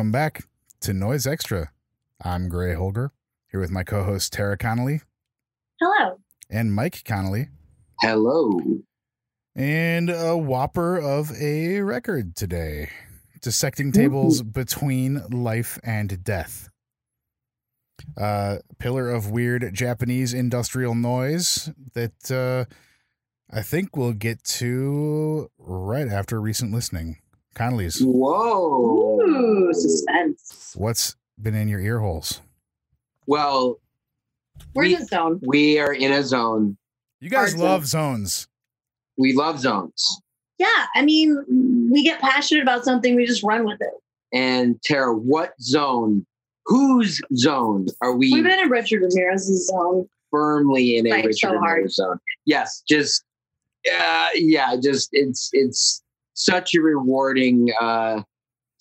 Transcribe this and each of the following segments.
Welcome back to Noise Extra. I'm Gray Holger, here with my co host Tara Connolly Hello. and Mike Connolly, Hello. and a whopper of a record today dissecting tables between life and death. Uh, pillar of weird Japanese industrial noise that uh, I think we'll get to right after recent listening. Connolly's, Whoa. Ooh, suspense. what's been in your ear holes? Well, We're We- in the zone. we are in a zone. You guys Hard love zones. We love zones. Yeah, I mean, we get passionate about something, we just run with it. And Tara, what zone, whose zone are we We've been in Richard Ramirez's zone. firmly in a Like, Richard so. Ramirez zone? Yes, just uh, yeah, just it's it's such a rewarding uh,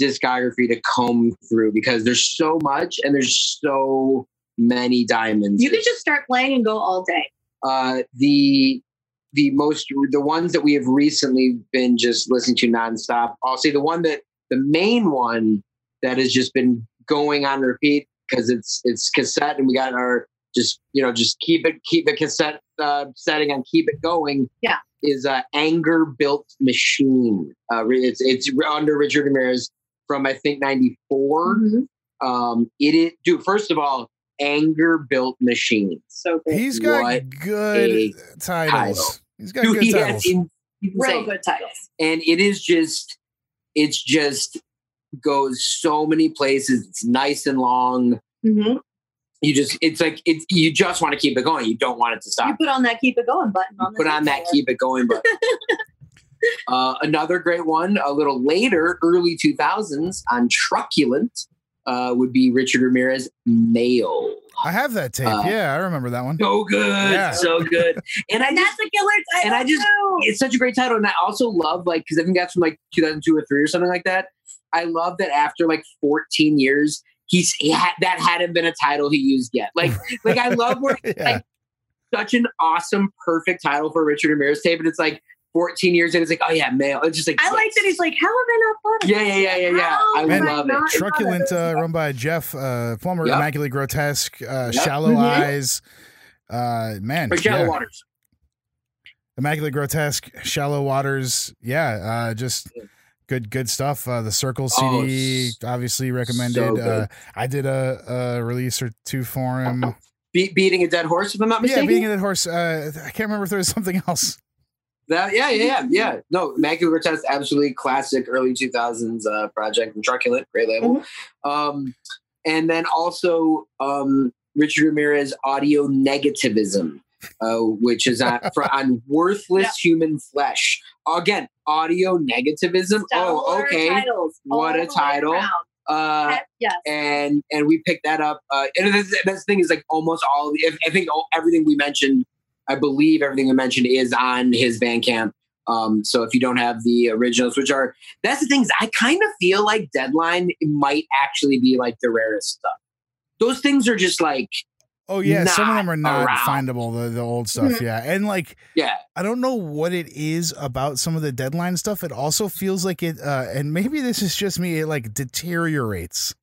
discography to comb through because there's so much and there's so many diamonds. You could just start playing and go all day. uh, the the most the ones that we have recently been just listening to nonstop. I'll say the one that the main one that has just been going on repeat because it's it's cassette and we got our just you know just keep it keep the cassette uh, setting and keep it going. Yeah. is uh, anger built machine. Uh, it's it's under Richard Ramirez from I think ninety Mhm. Um, it is dude. First of all, anger built machine. So good. He's got What good titles. title. He's got Dude, good he titles. has in, Real good titles. and it is just it's just goes so many places it's nice and long hmm you just it's like it's you just want to keep it going you don't want it to stop. You put on that keep it going button on the put on that keep it going but uh, another great one a little later early 2000s on truculent uh, would be richard ramirez Mail. I have that tape. Uh, yeah, I remember that one. so good Yeah. so good and i And just that's a killer title. and I just- too. it's such a great title. And I also love like because I think that's from like 2002 or three or something like that. I love that after like 14 years, he's he had that hadn't been a title he used yet. Like like I love where yeah. such an awesome, perfect title for Richard Ramirez tape, and it's like 14 years and it's like oh yeah, male. It's just like I like that he's like, how have I not thought yeah yeah yeah yeah yeah. I Man, love it. Truculent, uh, run by Jeff uh, Plummer, Yep. Immaculate Grotesque, uh, Yep. Shallow Mhm. Eyes. Uh, man, Or Shallow yeah. Waters. Immaculate Grotesque, Shallow Waters. Yeah, uh, just good, good stuff. Uh, the Circle Oh, CD, s- obviously recommended. so uh, I did a, a release or two for him. Be- beating a dead horse, if I'm not mistaken. yeah, being a dead horse. Uh, I can't remember if there was something else. That, yeah, yeah, yeah, yeah. No, Immaculate Grotesque, absolutely classic early 2000s uh, project from Truculent, great label. Mm-hmm. Um, and then also um, Richard Ramirez, Audio Negativism, uh, which is on, for, on Worthless Human Flesh. Again, Audio Negativism. Oh, okay. Titles What a title. Uh, yes. and and we picked that up. Uh, and that's the thing is like almost all. If, I think all, everything we mentioned, I believe everything we mentioned is on his Bandcamp. Um, so if you don't have the originals, which are that's the things I kind of feel like Deadline might actually be like the rarest stuff. Those things are just like Oh yeah, some of them are not around. findable. The the old stuff, Mhm. yeah, and like yeah, I don't know what it is about some of the deadline stuff. It also feels like it, uh, and maybe this is just me. It like deteriorates,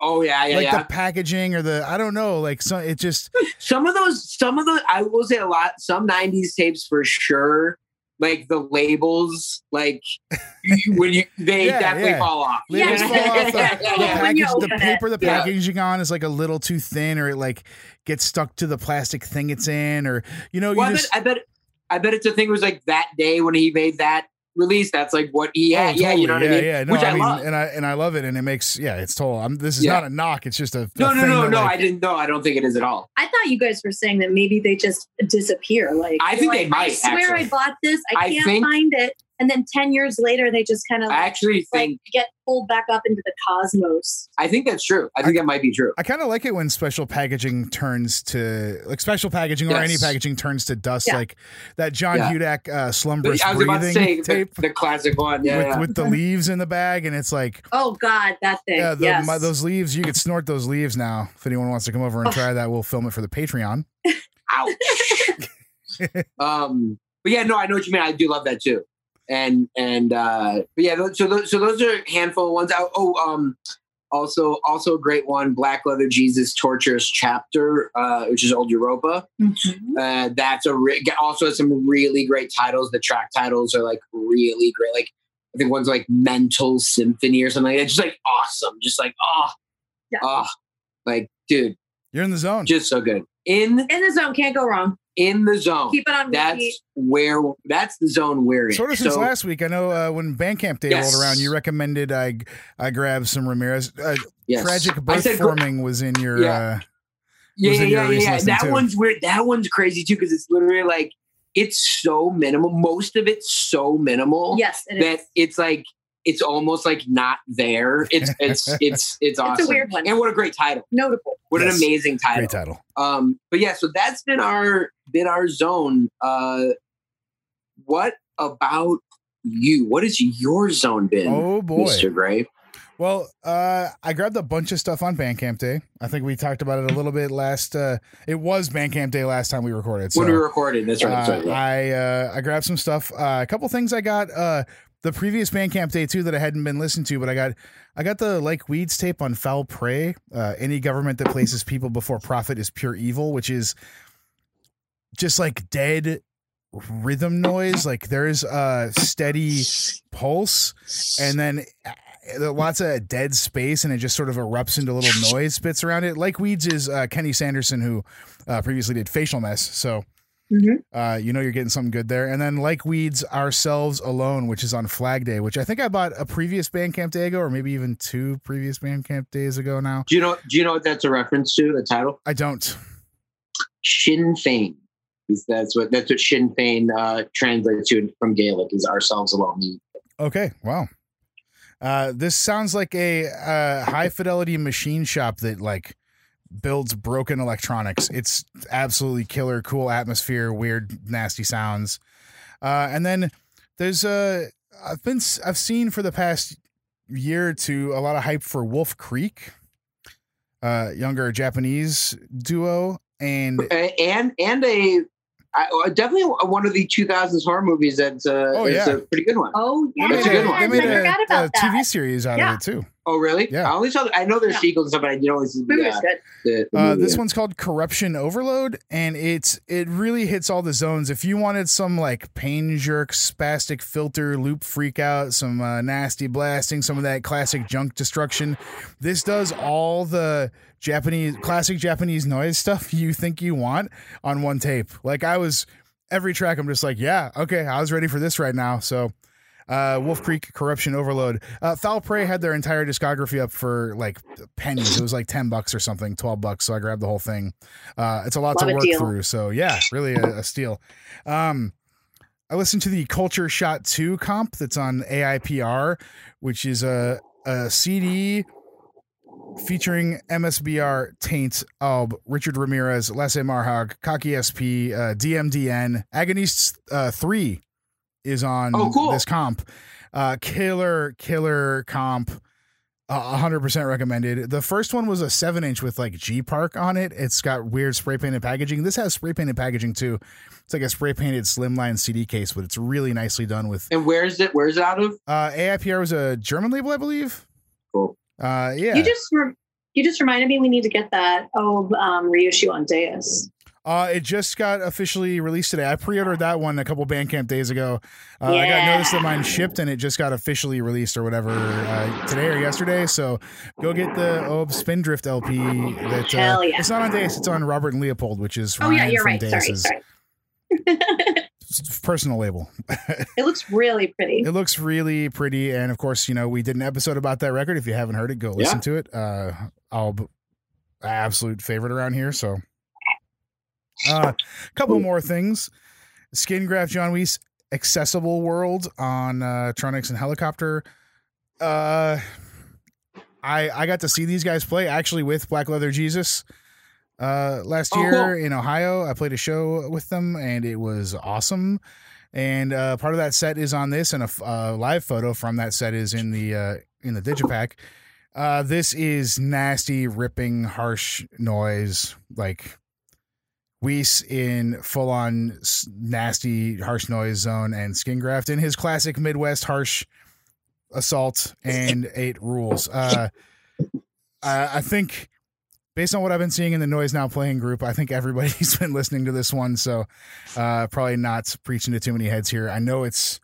oh yeah, yeah, like yeah. the packaging or the I don't know. Like so, it just some of those, some of the, I will say a lot. Some '90s tapes for sure. Like the labels, like when you they Yeah, definitely yeah. fall off. labels Yeah. fall off. The, the Yeah, package, the paper, the Yeah. packaging on is like a little too thin, or it like gets stuck to the plastic thing it's in, or you know, Well, you I, just bet, I bet I bet it's a thing. It was like that day when he made that release. That's like what he Oh, had. yeah, you know what totally. I mean. Yeah, yeah. No, Which I, I, mean, love. and I and I love it, and it makes yeah, it's total. I'm, this is Yeah. not a knock. It's just a, a no, no, thing no, no. like- I didn't. No, I don't think it is at all. I thought you guys were saying that maybe they just disappear. Like I think like, they might, I swear actually. I bought this. I I can't think- find it. And then ten years later, they just kind of I actually like think. get pulled back up into the cosmos. I think that's true. I think that might be true. I kind of like it when special packaging turns to like special packaging or any packaging turns to dust, Yeah. like that John Yeah. Hudak uh, But slumberous I was about to breathing say the, tape the classic one. Yeah, with, yeah. with the leaves in the bag, and it's like Oh God, that thing. yeah, the, yes. my, those leaves. You could snort those leaves now. If anyone wants to come over and Oh. try that, we'll film it for the Patreon. Ouch. um, but yeah, no, I know what you mean. I do love that too. And and uh but yeah so those, so those are a handful of ones. Oh, oh um also also a great one black leather jesus torturous chapter uh which is old europa. Mhm. uh that's a re- also has some really great titles. The track titles are like really great. Like i think one's like mental symphony or something Like it's just like awesome. Just like oh Yeah. oh like dude. You're in the zone. just so good. In In the zone, can't go wrong. In the zone Keep it on repeat. that's where that's the zone we're in Sort of since So- last week, I know uh, when Bandcamp Day Yes. rolled around, you recommended I I grab some Ramirez. Uh, yes. Tragic I birth said forming was in your. Yeah. Uh, yeah, yeah, yeah, your yeah, yeah. That too. one's weird. That one's crazy too because it's literally like it's so minimal. Most of it's so minimal yes, it that is. it's like it's almost like not there. It's it's it's it's awesome. It's a weird one. And what a great title! Notable. What Yes. an amazing title. great title. Um, but yeah, so that's been our been our zone. Uh, what about you? What has your zone been, Oh boy. Mister Gray? Well, uh, I grabbed a bunch of stuff on Bandcamp Day. I think we talked about it a little bit last. Uh, it was Bandcamp Day last time we recorded. So when we recorded, that's right. That's uh, right. yeah. I uh, I grabbed some stuff. Uh, a couple things I got. Uh, the previous Bandcamp Day too that I hadn't been listened to, but I got I got the like weeds tape on foul prey. Uh, any government that places people before profit is pure evil, which is just like dead rhythm noise. Like there's a steady pulse, and then uh, lots of dead space, and it just sort of erupts into little noise bits around it. Like weeds is uh, Kenny Sanderson, who uh, previously did Facial Mess, so Mhm. uh, you know you're getting something good there. And then like weeds ourselves alone, which is on Flag Day, which I think I bought a previous Bandcamp day ago, or maybe even two previous Bandcamp days ago now. do you know? Do you know what that's a reference to? The title I don't. Sinn Fein. Is that's what that's what Sinn Fein uh, translates to from Gaelic is ourselves alone. Okay, wow. Uh, this sounds like a uh, high fidelity machine shop that like builds broken electronics. It's absolutely killer, cool atmosphere, weird, nasty sounds. Uh, and then there's a I've been I've seen for the past year or two a lot of hype for Wolf Creek, uh, younger Japanese duo, and Uh, and and a I, uh, definitely one of the 2000s horror movies that's uh, Oh, yeah. a pretty good one. Oh yeah, they That's made a good one. they I made a, forgot a that. TV series out Yeah. of it too. Oh, really? Yeah. I only saw. I know there's Yeah. sequels and stuff, but I didn't always see the, uh, good. the, the Uh, this one's called Corruption Overload, and it's it really hits all the zones. If you wanted some like pain jerk, spastic filter, loop freak out, some uh, nasty blasting, some of that classic junk destruction, this does all the Japanese classic Japanese noise stuff you think you want on one tape. Like I was every track, I'm just like, yeah, okay, I was ready for this right now. So. Uh, Wolf Creek Corruption Overload. Uh, Foul Prey had their entire discography up for like pennies. It was like ten bucks or something, twelve bucks. So I grabbed the whole thing. Uh, it's a lot Love to work through. So yeah, really a, a steal. Um, I listened to the Culture Shot Two comp that's on AIPR, which is a a CD featuring MSBR, Taint, Alb, Richard Ramirez, Les Marhag, Kaki SP, uh, DMDN, Agonists uh, 3 is on Oh, cool. this comp. Uh, killer, killer comp. Uh, 100% recommended. The first one was a 7 inch with like G Park on it. It's got weird spray painted packaging. This has spray painted packaging too. It's like a spray painted slimline CD case, but it's really nicely done with. and where's it? Where's it out of? Uh, AIPR was a German label, I believe. Cool. Uh, yeah. You just re- you just reminded me we need to get that old um, reissue on Deus. Uh, it just got officially released today. I pre-ordered that one a couple Bandcamp days ago. Uh, I got notice that mine shipped and it just got officially released or whatever uh, today or yesterday. So go get the Ob Spindrift LP. That uh, Hell yeah. it's not on Deus. It's on Robert and Leopold, which is Oh yeah, you're from right. Sorry, sorry. personal label. it looks really pretty. It looks really pretty, and of course, you know we did an episode about that record. If you haven't heard it, go listen to it. Uh, I'll absolute favorite around here. So, a uh, couple more things. Skin Graft John Wiese accessible world on uh, Tronics and Helicopter. Uh, I I got to see these guys play actually with Black Leather Jesus uh last Oh, year cool. in Ohio. I played a show with them and it was awesome. And uh, part of that set is on this, and a uh, live photo from that set is in the uh, in the digipack. Uh, this is nasty, ripping, harsh noise, like Wiese in full on nasty harsh noise zone and skin graft in his classic Midwest harsh assault and eight rules. Uh, I, I think based on what I've been seeing in the Noise Now Playing group, I think everybody's been listening to this one. So uh, probably not preaching to too many heads here. I know it's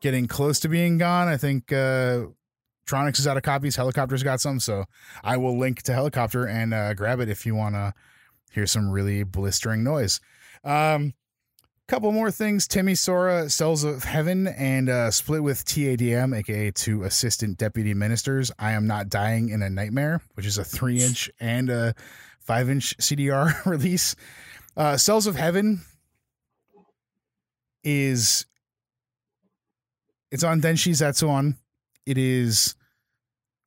getting close to being gone. I think uh, Tronics is out of copies. Helicopter's got some. So I will link to Helicopter and uh, grab it if you want to hear some really blistering noise. Um, couple more things. Timmy Sora, Cells of Heaven, and uh, split with TADM, aka two assistant deputy ministers. I am not dying in a nightmare, which is a three inch and a five inch CDR release. Uh, Cells of Heaven is it's on Denshi Zetsuen. It is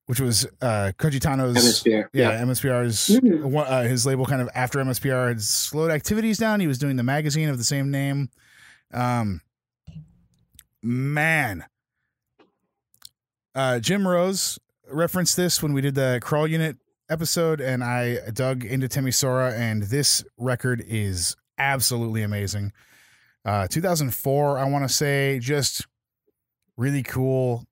which was uh Koji Tano's Hemisphere. yeah, MSBR's Mhm. uh, his label kind of after MSBR had slowed activities down. He was doing the magazine of the same name. Um, man, uh, Jim Rose referenced this when we did the Crawl Unit episode, and I dug into Timmy Sora, and this record is absolutely amazing. Uh, 2004, I want to say, just really cool,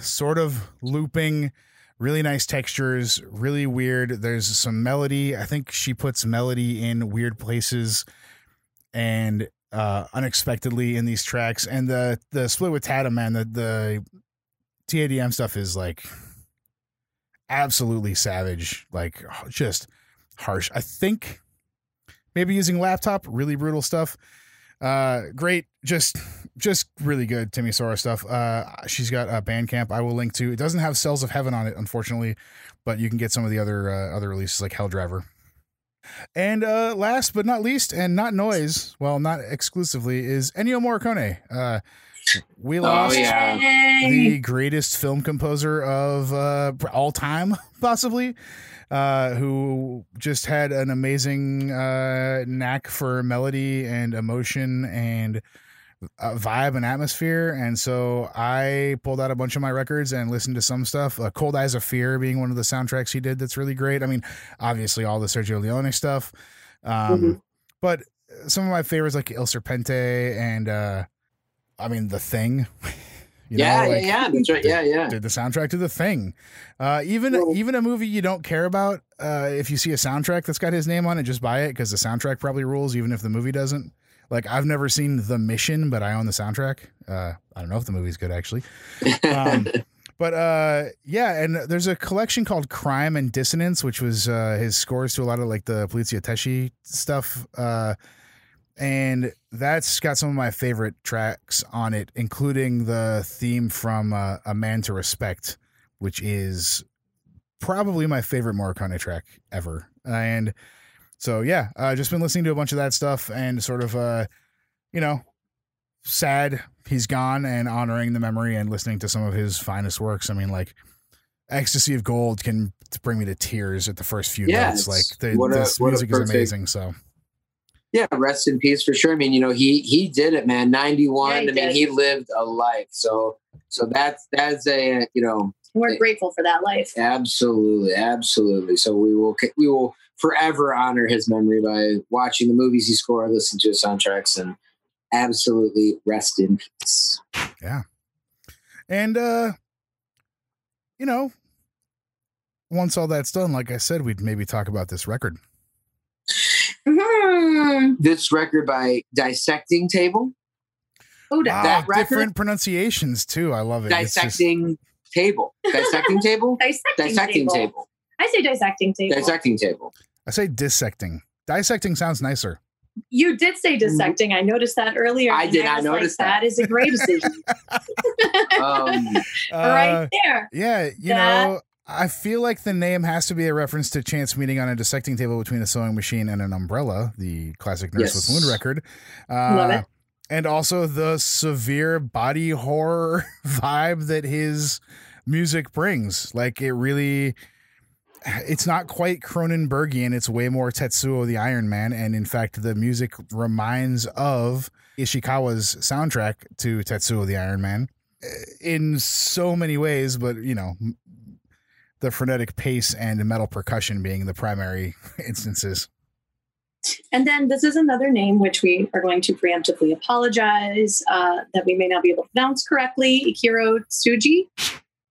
sort of looping really nice textures, really weird. There's some melody. I think she puts melody in weird places and uh unexpectedly in these tracks. And the the split with Tata man, the the TADM stuff is like absolutely savage, like just harsh. I think maybe using laptop, really brutal stuff. Uh great, just just really good Timmy Sora stuff. Uh, she's got a Bandcamp I will link to. It doesn't have Cells of Heaven on it, unfortunately, but you can get some of the other uh, other releases like Hell Driver. And uh, last but not least, and not noise, well, not exclusively, is Ennio Morricone. Uh, we lost yeah. the greatest film composer of uh, all time, possibly, uh, who just had an amazing uh, knack for melody and emotion and uh, vibe and atmosphere. And so I pulled out a bunch of my records and listened to some stuff. Uh, Cold Eyes of Fear being one of the soundtracks he did that's really great. I mean, obviously all the Sergio Leone stuff, um, Mhm. but some of my favorites like Il Serpente and uh, I mean The Thing. You yeah, know, like, yeah, yeah. That's right. Yeah, yeah. did the soundtrack to the thing. Uh, even Well- even a movie you don't care about, uh, if you see a soundtrack that's got his name on it, just buy it because the soundtrack probably rules, even if the movie doesn't. Like I've never seen The Mission, but I own the soundtrack. Uh, I don't know if the movie's good actually. Um, but uh, yeah, and there's a collection called Crime and Dissonance, which was uh, his scores to a lot of like the Poliziotteschi stuff. Uh, and that's got some of my favorite tracks on it, including the theme from uh, "A Man to Respect," which is probably my favorite Morricone track ever. And so, yeah, uh, just been listening to a bunch of that stuff and sort of, uh, you know, sad he's gone and honoring the memory and listening to some of his finest works. I mean, like. Ecstasy of Gold can bring me to tears at the first few Yeah, notes. Like the, what a- this what a music is amazing. So Yeah, rest in peace for sure. I mean, you know, he he did it, man. Ninety one. Yeah, he I mean, he lived a life. So so that's that's a you know We're grateful for that life. absolutely absolutely. So we will we will forever honor his memory by watching the movies he scored, listening to his soundtracks, and absolutely rest in peace. Yeah. And uh you know, once all that's done, like I said, we'd maybe talk about this record. Mhm. This record by Dissecting Table, Oh, Wow, that record- different pronunciations too. I love it. It's just- Dissecting Table, Dissecting Table, dissecting, Dissecting table. Table, I say dissecting table. Dissecting Table. I say dissecting. Dissecting sounds nicer. You did say dissecting. I noticed that earlier. I and did not was notice like, that. That is a great decision. Um, right Uh, there. yeah, you That- know, I feel like the name has to be a reference to chance meeting on a dissecting table between a sewing machine and an umbrella, the classic Nurse with Wound record. Uh, Love it. And also the severe body horror vibe that his music brings. Like it really it's not quite Cronenbergian, it's way more Tetsuo the Iron Man and in fact the music reminds of Ishikawa's soundtrack to Tetsuo the Iron Man eh, in so many ways, but you know, the frenetic pace and metal percussion being the primary instances. And then this is another name which we are going to preemptively apologize uh, that we may not be able to pronounce correctly. Ichiro Tsuji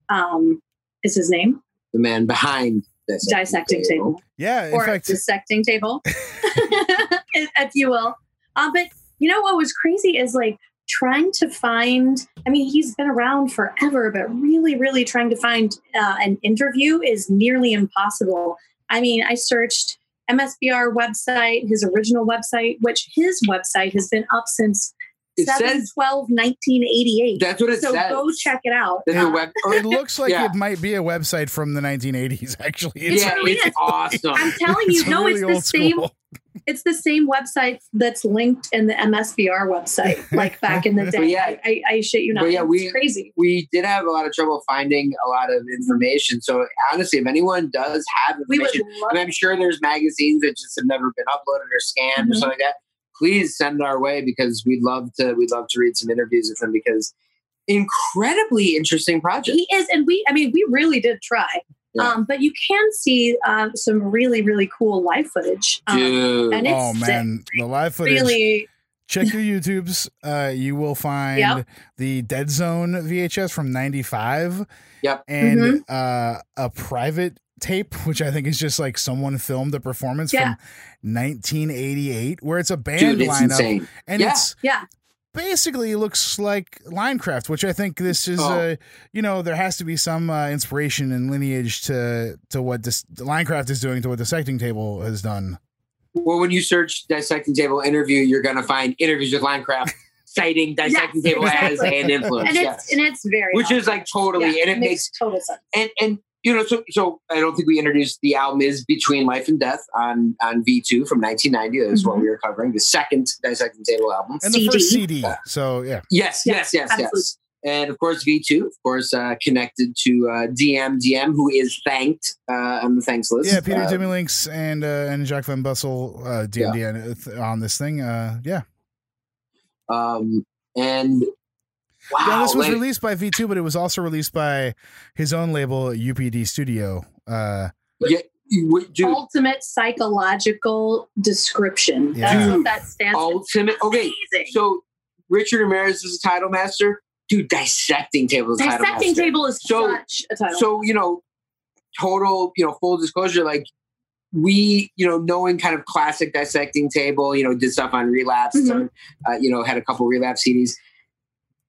um, is his name. The man behind this Dissecting table. Yeah, in or fact, dissecting table, if you will. Uh, but you know what was crazy is like trying to find. I mean, he's been around forever, but really, really trying to find uh, an interview is nearly impossible. I mean, I searched MSBR website, his original website, which his website has been up since It 7 says 12 1988. that's what it So says. go check it out. There's a Uh, web. it looks like Yeah. it might be a website from the 1980s. Actually, It's yeah, really it's awesome. I'm telling you, no, it's the same school. it's the same website that's linked in the MSBR website, like back in the day. yeah. I, I, I shit you not. But yeah, it's we- crazy. we did have a lot of trouble finding a lot of information. So honestly, if anyone does have information, love and I'm sure there's magazines that just have never been uploaded or scanned or Mhm. something like that. Please send it our way because we'd love to. We'd love to read some interviews with him because incredibly interesting project. he is, and we. I mean, we really did try. Yeah. Um, but you can see um, some really, really cool live footage. Um, Dude, and it's Oh man, the live footage. really, Check your YouTubes. Uh, you will find Yep. the Dead Zone VHS from '95. Yep. And Mhm. uh, a private tape, which I think is just like someone filmed a performance Yeah. from 1988, where it's a band dude, it's lineup, insane. and Yeah. it's yeah, basically looks like Linecraft, which I think this is. Oh. Uh, you know, there has to be some uh, inspiration and lineage to to what this Linecraft is doing to what Dissecting Table has done. Well, when you search dissecting table interview, you're gonna find interviews with Linecraft citing dissecting Yes, table as exactly. an influence. and it's yes. and it's very, which is like totally, yeah, and it makes total sense. and and you know so so I don't think we introduced the album is Between Life and Death on on V two from 1990. That is what we were covering, the second dissecting table album. And the first CD. CD. So yeah. Yes, Yeah, yes, yes, yes. And of course, V2, of course, uh, connected to uh, DM, DM, who is thanked uh, on the thanks list. Yeah, Peter Uh, Timmy Links and uh, and Jacques Van Bussel, uh, DMD on- on this thing. Uh, yeah. Um, and wow, yeah, this was like- released by V2, but it was also released by his own label, UPD Studio. Uh, yeah, you- dude, Ultimate psychological description. Yeah. That's Dude, what that stands for. ultimate. Okay, so Richard Ramirez is a title master. Dude, dissecting table is a title Dissecting master. table is So- such a title. so you know total you know full disclosure like we you know knowing kind of classic dissecting table you know did stuff on relapse Mhm. uh, you know had a couple relapse cds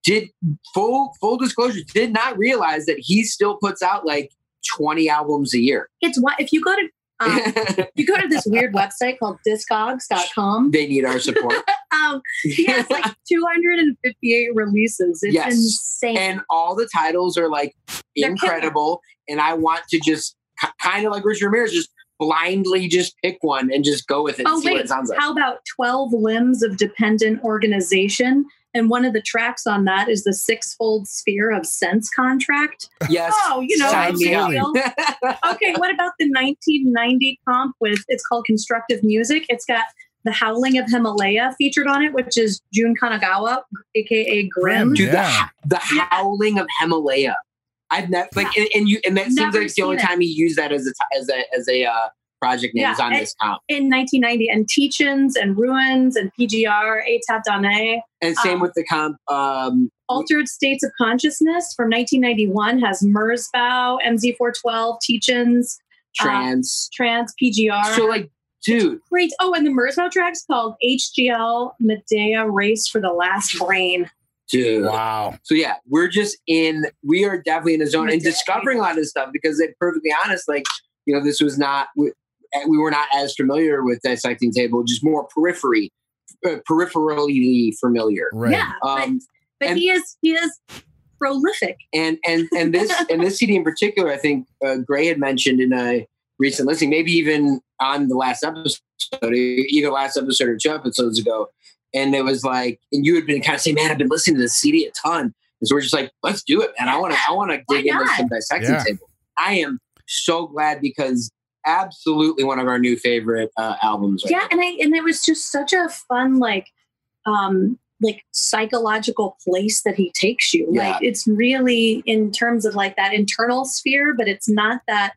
did full full disclosure did not realize that he still puts out like 20 albums a year. It's what if you go to um, if you go to this weird website called discogs.com they need our support. um he has like 258 releases. It's Yes. insane. And all the titles are like They're incredible and i want to just kind of like richard ramirez just blindly just pick one and just go with it and oh see what wait. like. How about 12 limbs of dependent organization and one of the tracks on that is the sixfold sphere of sense contract yes oh you know Sign me up. Okay, what about the 1990 comp with it's called Constructive Music? It's got The Howling of Himalaya featured on it, which is Jun Konagaya, aka Grim. Dude, Yeah. the, the Yeah. howling of Himalaya. I've never like, and, and you, and that seems Never like the only it. time he used that as a as a as a uh, project names Yeah, on and- this comp. In 1990, and Teachins and Ruins and PGR, Etat Dane, And same um, with the comp. Um, Altered States of Consciousness from 1991 has Merzbow, MZ412, Teachins, trans. Trans, PGR. so like, dude, Great. Oh, and the Merzbow track's called HGL Medea Race for the Last Brain. dude. wow. So yeah, we're just in. We are definitely in a zone and discovering a lot of this stuff because, like, perfectly honest, like you know, this was not. We, we were not as familiar with dissecting table, just more periphery, uh, peripherally familiar. Right. Yeah. but- Um, but and- he is he is prolific. and and and this and this CD in particular, I think uh, Gray had mentioned in a recent listening, maybe even on the last episode, either last episode or two episodes ago, and it was like, and you had been kind of saying, "Man, I've been listening to this CD a ton," and so we're just like, "Let's do it, man! I want to, I want to dig into not? some dissecting Yeah. table." I am so glad because absolutely one of our new favorite uh, albums. Right Yeah, and I and it was just such a fun like um like psychological place that he takes you. Yeah. Like it's really in terms of like that internal sphere, but it's not that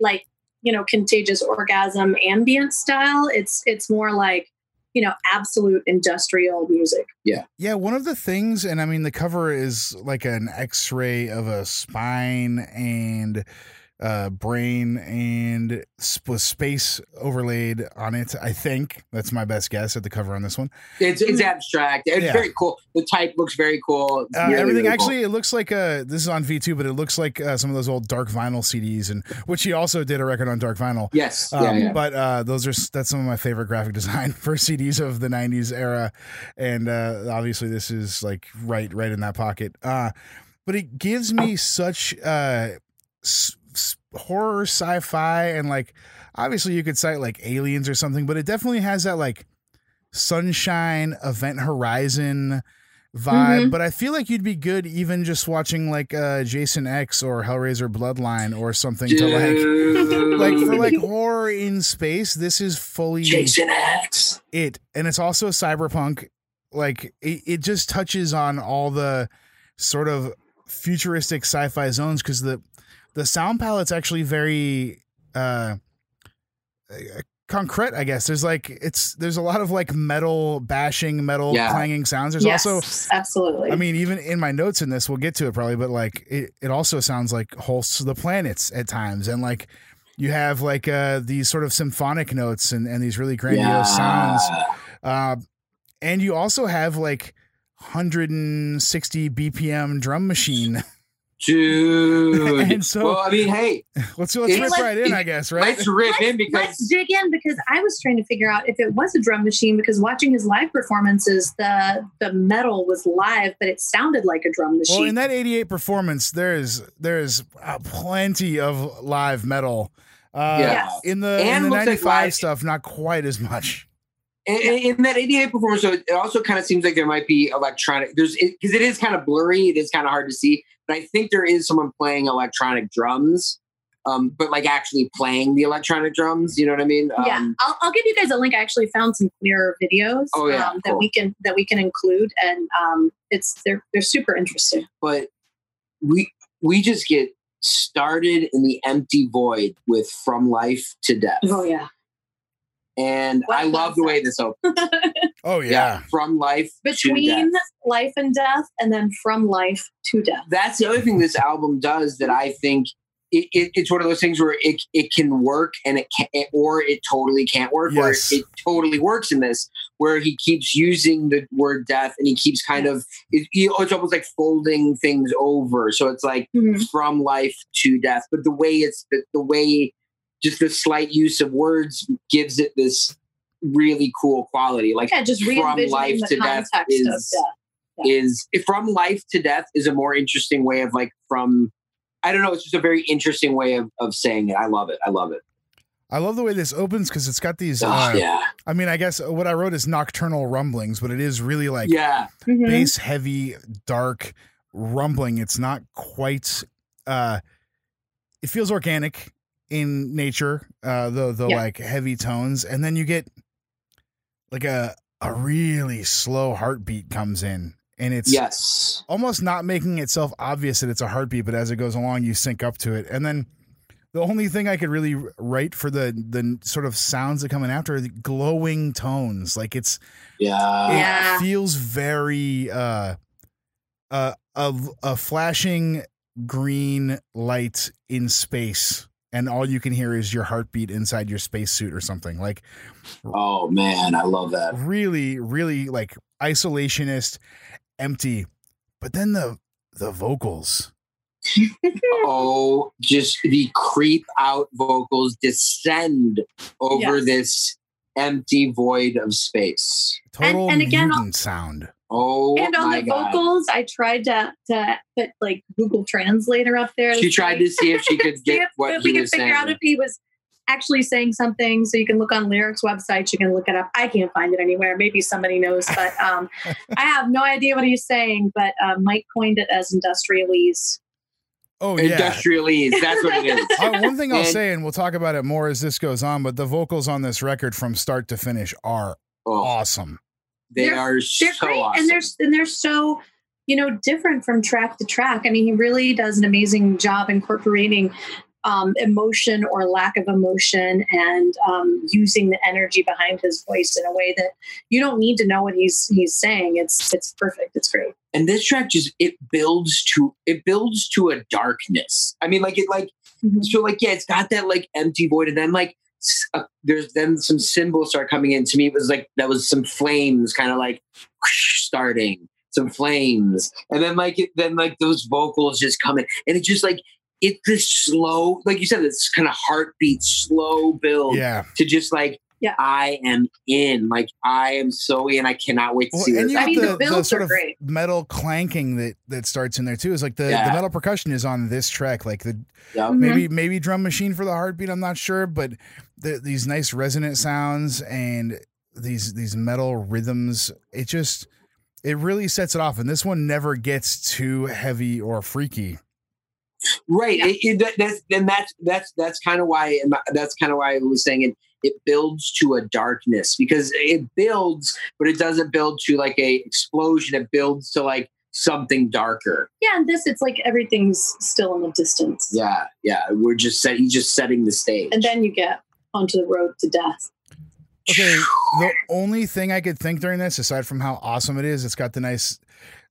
like you know contagious orgasm ambient style. It's it's more like you know absolute industrial music. Yeah yeah, one of the things, and I mean, the cover is like an x ray of a spine and uh, brain and sp- with space overlaid on it. I think that's my best guess at the cover on this one. It's it's abstract. It's Yeah. very cool. The type looks very cool. Uh, really, everything really cool. actually, it looks like uh, this is on V2, but it looks like uh, some of those old dark vinyl CDs, and which he also did a record on dark vinyl. Yes. Um, yeah, yeah. But uh, those are that's some of my favorite graphic design for CDs of the '90s era, and uh, obviously this is like right right in that pocket. Uh, but it gives me such uh, s- horror, sci-fi, and like obviously you could cite like aliens or something, but it definitely has that like sunshine, event horizon vibe. Mhm. But I feel like you'd be good even just watching like uh, Jason X or Hellraiser Bloodline or something to like like for like horror in space this is fully Jason X. it and it's also cyberpunk like it, it just touches on all the sort of futuristic sci-fi zones because the the sound palette's actually very uh uh, concrete i guess there's like it's there's a lot of like metal bashing metal Yeah. clanging sounds there's yes, also absolutely. I mean, even in my notes in this, we'll get to it probably, but like it, it also sounds like hosts of the planets at times. And like you have like uh these sort of symphonic notes and, and these really grandiose sounds. Uh, and you also have like 160 BPM drum machine. Dude. And so- well, I mean, hey, let's let's rip let's- right in, I guess, right? let's rip in let's, because let's dig in because I was trying to figure out if it was a drum machine because watching his live performances, the the metal was live, but it sounded like a drum machine. Well, in that 88 performance, there's there's uh, plenty of live metal. Uh, Yeah. Yes. In the, And in the looks like 95 live- stuff, not quite as much. In, in that 88 performance, so it also kind of seems like there might be electronic. There's because it is kind of blurry. It is kind of hard to see, but I think there is someone playing electronic drums, um, but like actually playing the electronic drums. You know what I mean? yeah, Um, I'll, I'll give you guys a link. I actually found some clearer videos Oh, yeah, um, that we can that we can include, and um, it's they're they're super interesting. but we we just get started in the empty void with from life to death. Oh yeah, And What I love the way this opens. Oh, yeah. From life to between death. life and death, and then from life to death. That's the other thing this album does that I think it, it, it's one of those things where it, it can work and it can or it totally can't work Yes. or it, it totally works in this where he keeps using the word death and he keeps kind of it, it's almost like folding things over so it's like Mhm. from life to death but the way it's the, the way just the slight use of words gives it this really cool quality like Yeah, just from life the to death is death. is from life to death is a more interesting way of like from I don't know, it's just a very interesting way of, of saying it. I love it. I love it. I love the way this opens because it's got these. Oh, Uh, yeah. I mean, I guess what I wrote is nocturnal rumblings, but it is really like Yeah. Mhm. bass heavy, dark rumbling. It's not quite. uh It feels organic in nature. Uh The the Yeah. like heavy tones, and then you get like a a really slow heartbeat comes in, and it's Yes. almost not making itself obvious that it's a heartbeat, but as it goes along, you sync up to it. And then the only thing I could really write for the the sort of sounds that come in after are the glowing tones. Like it's Yeah. it Yeah. feels very uh uh a a flashing green light in space. And all you can hear is your heartbeat inside your spacesuit or something. Like Oh man, I love that. really, really like isolationist, empty. But then the the vocals. Oh, just the creep out vocals descend over Yes. this empty void of space. Total and again, mutant sound. Oh and on my the god. vocals, I tried to to put like Google Translator up there. She tried to see if she could get if- what if he we could was figure saying. out if he was actually saying something. So you can look on lyrics websites. You can look it up. I can't find it anywhere. Maybe somebody knows, but um, I have no idea what he's saying. But uh, Mike coined it as industrialese. Oh yeah. Industrialese. That's what it is. Uh, one thing I'll And- say, and we'll talk about it more as this goes on, but the vocals on this record from start to finish are Oh, awesome. They They're- are They're so great, awesome. and they're and they're so you know different from track to track. I mean, he really does an amazing job incorporating um, emotion or lack of emotion and um, using the energy behind his voice in a way that you don't need to know what he's he's saying. It's it's perfect. It's great. And this track just it builds to it builds to a darkness. I mean, like it like Mhm. so like yeah, it's got that like empty void, and then like uh, there's then some symbols start coming in. To me, it was like that was some flames, kind of like starting some flames, and then like it, then like those vocals just coming, and it just like it's this slow, like you said, this kind of heartbeat, slow build Yeah. to just like. Yeah. I am in. Like I am so in. I cannot wait to Well, see and this. you I mean, the the, the sort of great. metal clanking that that starts in there too. Is like the, the metal percussion is on this track. Like the Yeah. Mhm. maybe maybe drum machine for the heartbeat. I'm not sure, but the, these nice resonant sounds and these these metal rhythms. It just it really sets it off. And this one never gets too heavy or freaky. Right. Yeah. It, it, that's then that's that's that's kind of why that's kind of why I was saying it. It builds to a darkness because it builds, but it doesn't build to like a explosion. It builds to like something darker. Yeah, and this it's like everything's still in the distance. Yeah, yeah. We're just set. He's just setting the stage. And then you get onto the road to death. Okay, the only thing I could think during this, aside from how awesome it is, it's got the nice.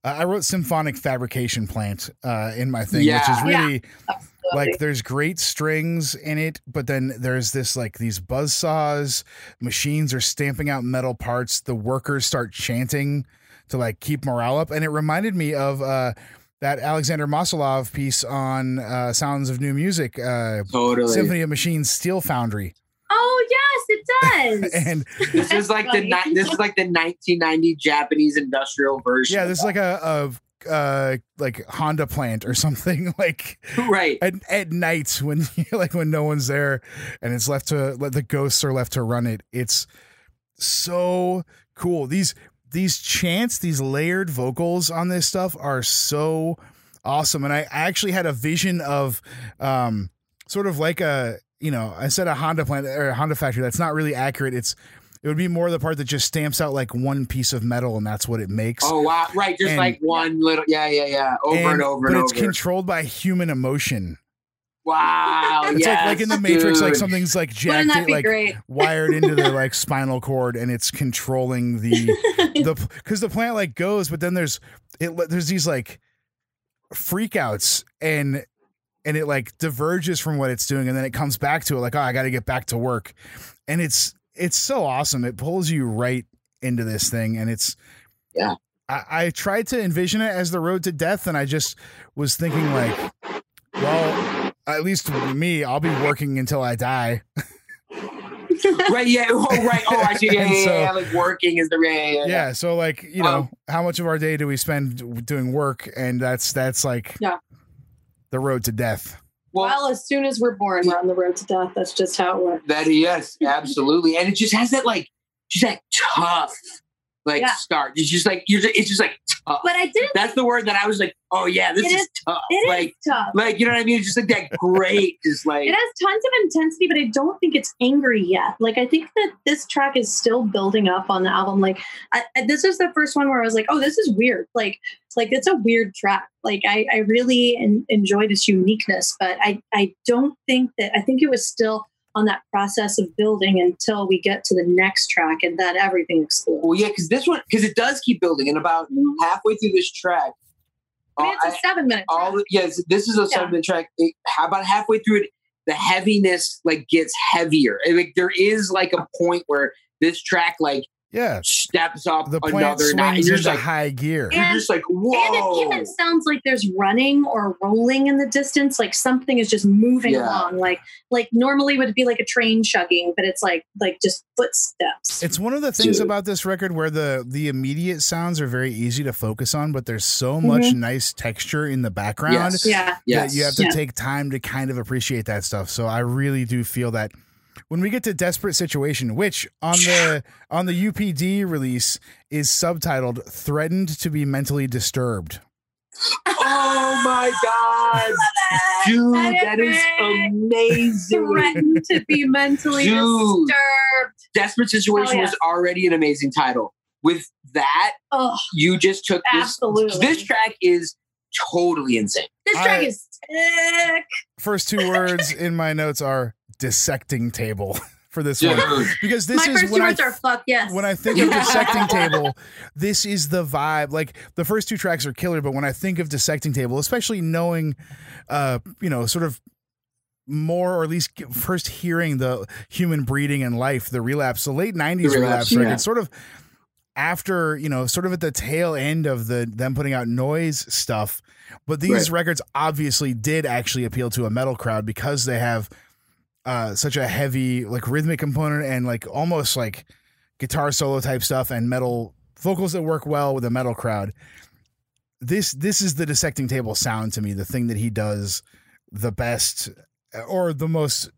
Uh, I wrote symphonic fabrication plant uh, in my thing, which is really Absolutely. Like there's great strings in it, but then there's this like these buzz saws. Machines are stamping out metal parts. The workers start chanting to like keep morale up, and it reminded me of uh, that Alexander Mosolov piece on uh, Sounds of New Music, uh, totally. Symphony of Machines Steel Foundry, oh yes, it does. and This is like the ni- this is like the 1990 Japanese industrial version. Yeah, this is like a, a uh like Honda plant or something like right. at, at night when like when no one's there and it's left to let the ghosts are left to run it. It's so cool. These these chants, these layered vocals on this stuff are so awesome. And I, I actually had a vision of um sort of like a you know, I said a Honda plant or a Honda factory. That's not really accurate. It's it would be more the part that just stamps out like one piece of metal and that's what it makes. Oh wow! Right, just And- like one little. Yeah, yeah, yeah. Over and, over but and it's over. controlled by human emotion. wow! It's like like in the yes, Matrix, like something's like Wouldn't jacked, that in, be like great? wired into the like spinal cord, and it's controlling the the because the plant like goes, but then there's it. There's these like freakouts and and it like diverges from what it's doing, and then it comes back to it like, oh, I got to get back to work, and it's it's so awesome. It pulls you right into this thing, and it's Yeah. I, I tried to envision it as the road to death, and I just was thinking like, well, at least me, I'll be working until I die. right, yeah, oh, right. Oh, I see. Yeah, yeah, so- yeah, Like working is the yeah. yeah so like you know Um, how much of our day do we spend doing work and that's that's like Yeah. the road to death Well, well, as soon as we're born, we're on the road to death. That's just how it works. that yes, absolutely, and it just has that like just that tough like Yeah. start. It's just like you're. Just, it's just like tough. But I didn't. That's the word that I was like, oh yeah, this is, is- tough. It is like, tough. like you know what I mean? It's just like that great, just like It has tons of intensity, but I don't think it's angry yet. Like I think that this track is still building up on the album. Like I, I- this is the first one where I was like, "Oh, this is weird." Like, like it's a weird track. Like I, I really en- enjoyed its uniqueness, but I, I don't think that. I think it was still on that process of building until we get to the next track, and then everything explodes. well, yeah, because this one because it does keep building, and about mm-hmm. halfway through this track, I mean, it's a seven minute. all the, yes, this is a Yeah. seven minute track. It, how about halfway through it, the heaviness like gets heavier. And, like there is like a point where this track like yeah steps up the plant another notch. And swings you're into just like high gear Yeah. you're just like whoa. And whoa. it even sounds like there's running or rolling in the distance, like something is just moving Yeah. along. Like like normally would be like a train chugging, but it's like like just footsteps. it's one of the things Dude. about this record where the the immediate sounds are very easy to focus on but there's so much mm-hmm. nice texture in the background Yes. yeah. yes. you have to Yeah. take time to kind of appreciate that stuff. So I really do feel that when we get to desperate situation, which on the on the UPD release is subtitled "Threatened to be mentally disturbed." oh my god, dude, I that is amazing. Threatened to be mentally Dude. disturbed. Desperate situation Oh, yeah. was already an amazing title. With that, Oh, you just took this. absolutely. This track is totally insane. This track I- is sick. First two words in my notes are dissecting table for this Dude, one because this My is first when two I are fuck yes. when I think of dissecting table, this is the vibe. Like the first two tracks are killer, but when I think of dissecting table, especially knowing, uh, you know, sort of more or at least first hearing the human breeding and life, the relapse, the late '90s The relapse, relapse, record, yeah. sort of after you know, sort of at the tail end of the them putting out noise stuff. But these Right. records obviously did actually appeal to a metal crowd because they have uh, such a heavy like rhythmic component and like almost like guitar solo type stuff and metal vocals that work well with a metal crowd. This this is the dissecting table sound to me, the thing that he does the best or the most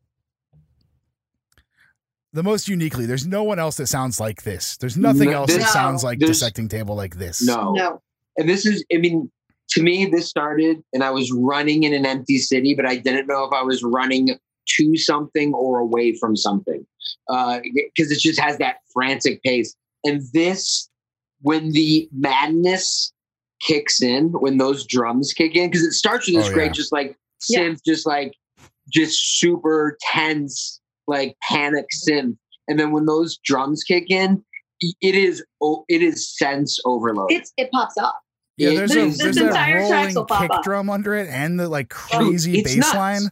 the most uniquely. There's no one else that sounds like this. There's nothing No, else that sounds like there's- dissecting table like this. No. no. And this is, I mean, to me, this started and I was running in an empty city, but I didn't know if I was running to something or away from something. Uh, because it just has that frantic pace. And this, when the madness kicks in, when those drums kick in, because it starts with this Oh, great, yeah. just like Yeah. synth, just like, just super tense, like panic synth. And then when those drums kick in, it is oh, it is sense overload. It's it pops up. Yeah, It there's a is- there's This that entire rolling kick up. drum under it and the like crazy it's bass line.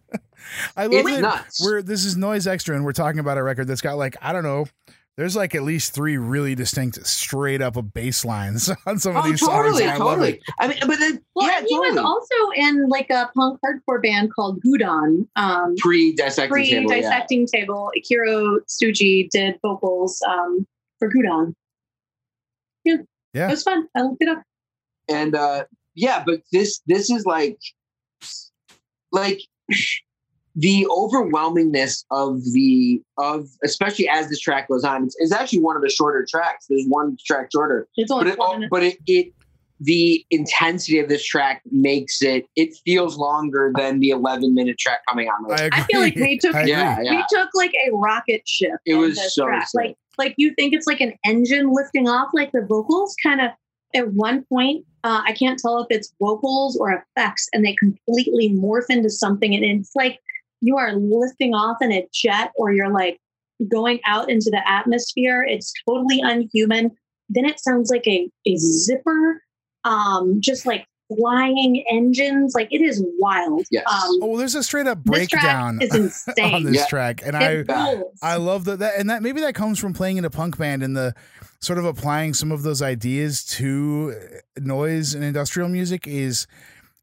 I love it's it. nuts. We're this is noise extra, and we're talking about a record that's got like I don't know. There's like at least three really distinct, straight up of bass lines on some of Oh, these songs. totally, and I love totally. it. I mean, but then Well, yeah, and he was also in like a punk hardcore band called Gudon. Um, pre dissecting pre table. yeah. dissecting table. Ichiro Tsuji did vocals um, for Gudon. Yeah. Yeah. It was fun. I looked it up. and uh yeah but this this is like like the overwhelmingness of the of especially as this track goes on it's, it's actually one of the shorter tracks there's one track shorter It's but it, four oh, but it, it the intensity of this track makes it it feels longer than the 11 minute track coming on I agree. I feel like we took I agree. yeah we took like a rocket ship. It was so sick. like like you think it's like an engine lifting off. Like the vocals kind of at one point, uh, I can't tell if it's vocals or effects, and they completely morph into something, and it's like you are lifting off in a jet, or you're like going out into the atmosphere. It's totally unhuman. Then it sounds like a a zipper, um, just like flying engines. Like it is wild. Yes. Um, Oh, well, there's a straight up this track breakdown is on this Yeah. track, and I It rules. I love that, that, and that maybe that comes from playing in a punk band and the sort of applying some of those ideas to uh, noise and industrial music. Is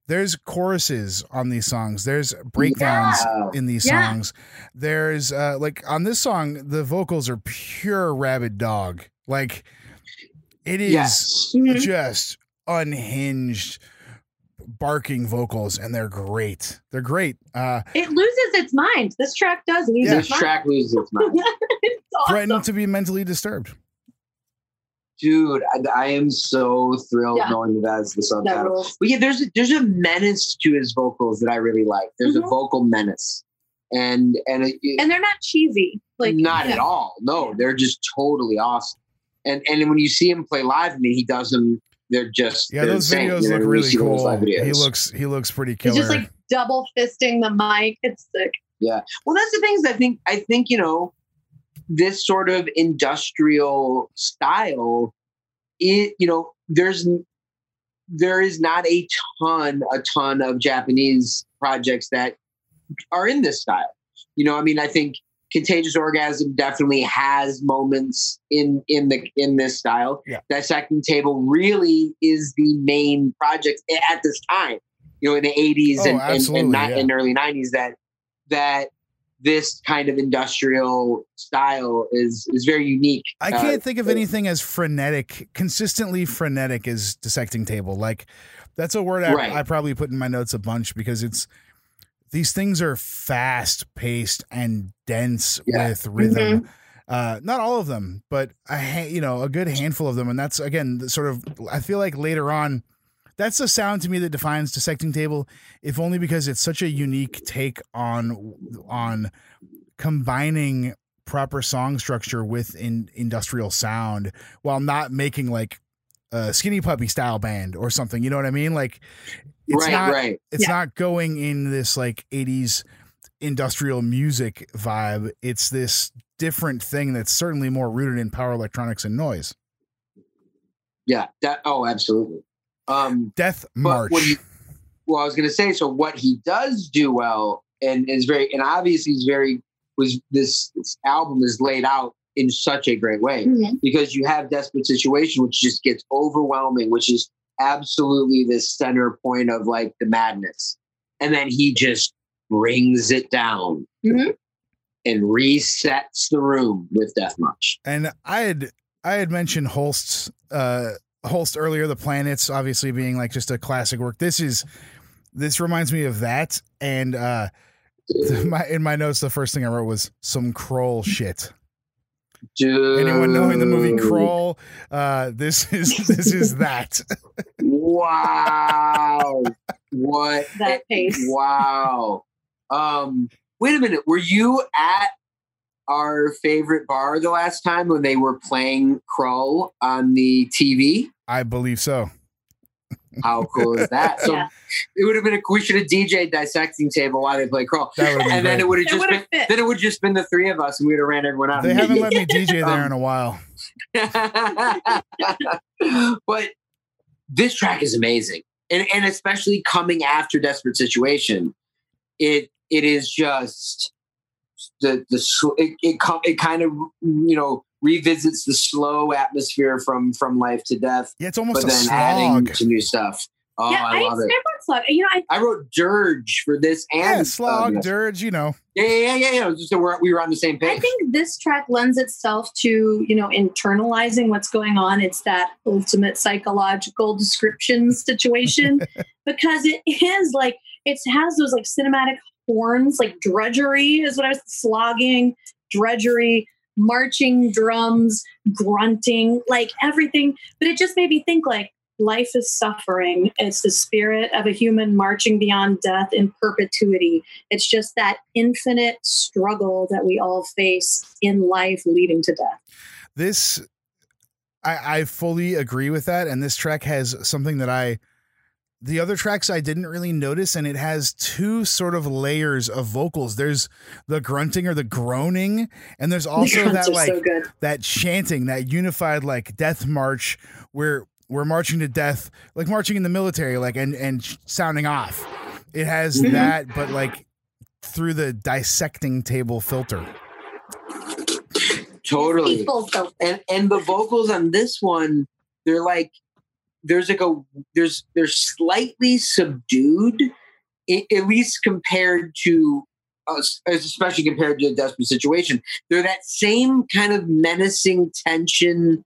there's choruses on these songs, there's breakdowns Yeah. in these Yeah. songs. There's uh, like on this song, the vocals are pure rabid dog. Like it is yes Mhm. just unhinged barking vocals and they're great they're great uh It loses its mind. This track does lose Yeah. this its mind. track loses its mind it's awesome. threatened to be mentally disturbed dude I, I am so thrilled Yeah. knowing that that's the subtitle. But yeah, there's a, there's a menace to his vocals that I really like. There's a Mhm. vocal menace, and and, it, it- And they're not cheesy. Like not yeah. at all. No, they're just totally awesome. And and when you see him play live, I mean, he does them. They're just yeah they're those insane, videos you know, look really cool videos. he looks he looks pretty killer. He's just like double fisting the mic. It's sick. Yeah. Well, that's the things I think. I think you know this sort of industrial style. It you know there's there is not a ton a ton of Japanese projects that are in this style. You know, I mean, I think Contagious Orgasm definitely has moments in in the in this style. Yeah. Dissecting Table really is the main project at this time. You know, in the 80s Oh, and, and, and, ni- yeah. and early 90s that that this kind of industrial style is is very unique. I Uh, can't think of anything as frenetic, consistently frenetic as dissecting table. Like that's a word I, Right. I probably put in my notes a bunch because it's these things are fast paced and dense Yeah. with rhythm. Uh, not all of them, but a ha- you know a good handful of them, and that's again the sort of I feel like later on. That's the sound to me that defines dissecting table, if only because it's such a unique take on on combining proper song structure with in industrial sound while not making like a skinny puppy style band or something. You know what I mean? Like it's right, not right. it's Yeah. not going in this like 80s industrial music vibe. It's this different thing that's certainly more rooted in power electronics and noise. Yeah. That. Oh, absolutely. Um, Death March. what he, well, I was going to say, so what he does do well, and is very, and obviously he's very was this, this album is laid out in such a great way Mhm. because you have desperate situation, which just gets overwhelming, which is absolutely the center point of like the madness, and then he just brings it down Mhm. and resets the room with Death March. and I had I had mentioned Holst's uh Holst earlier, the planets obviously being like just a classic work. This is this reminds me of that. And uh my in my notes, the first thing I wrote was some Kroll shit. Dude. Anyone knowing the movie Crawl? uh, this is this is that. Wow. what That pace. Wow. Um wait a minute. Were you at our favorite bar the last time when they were playing Crawl on the TV? I believe so. How cool is that? So Yeah. it would have been a we should have DJ dissecting table while they play crawl, That would And then great. it would have just been fit. then it would just been the three of us and we would have ran everyone out. They haven't let me DJ there Um, in a while. but this track is amazing, and and especially coming after Desperate Situation, it it is just the the it it, it kind of you know revisits the slow atmosphere from from life to death, Yeah, it's almost but a then adding slog. to new stuff. Oh, yeah, I I, love it. I wrote slug. You know, I I wrote dirge for this and Yeah, slog, yes. dirge, you know. yeah, yeah, yeah, yeah, yeah. Just so we're, we were on the same page. I think this track lends itself to, you know, internalizing what's going on. It's that ultimate psychological description situation because it is like it has those like cinematic horns, like drudgery is what I was slogging, drudgery, marching drums, grunting, like everything. But it just made me think like life is suffering. It's the spirit of a human marching beyond death in perpetuity. It's just that infinite struggle that we all face in life leading to death. This I, I fully agree with that. And this track has something that I the other tracks I didn't really notice, and it has two sort of layers of vocals. There's the grunting or the groaning, and there's also the that like so that chanting, that unified like death march where we're marching to death, like marching in the military, like and and sounding off. It has Mhm. that, but like through the dissecting table filter. Totally. And and the vocals on this one they're like there's like a there's they're slightly subdued at least compared to us especially compared to a desperate situation. They're that same kind of menacing tension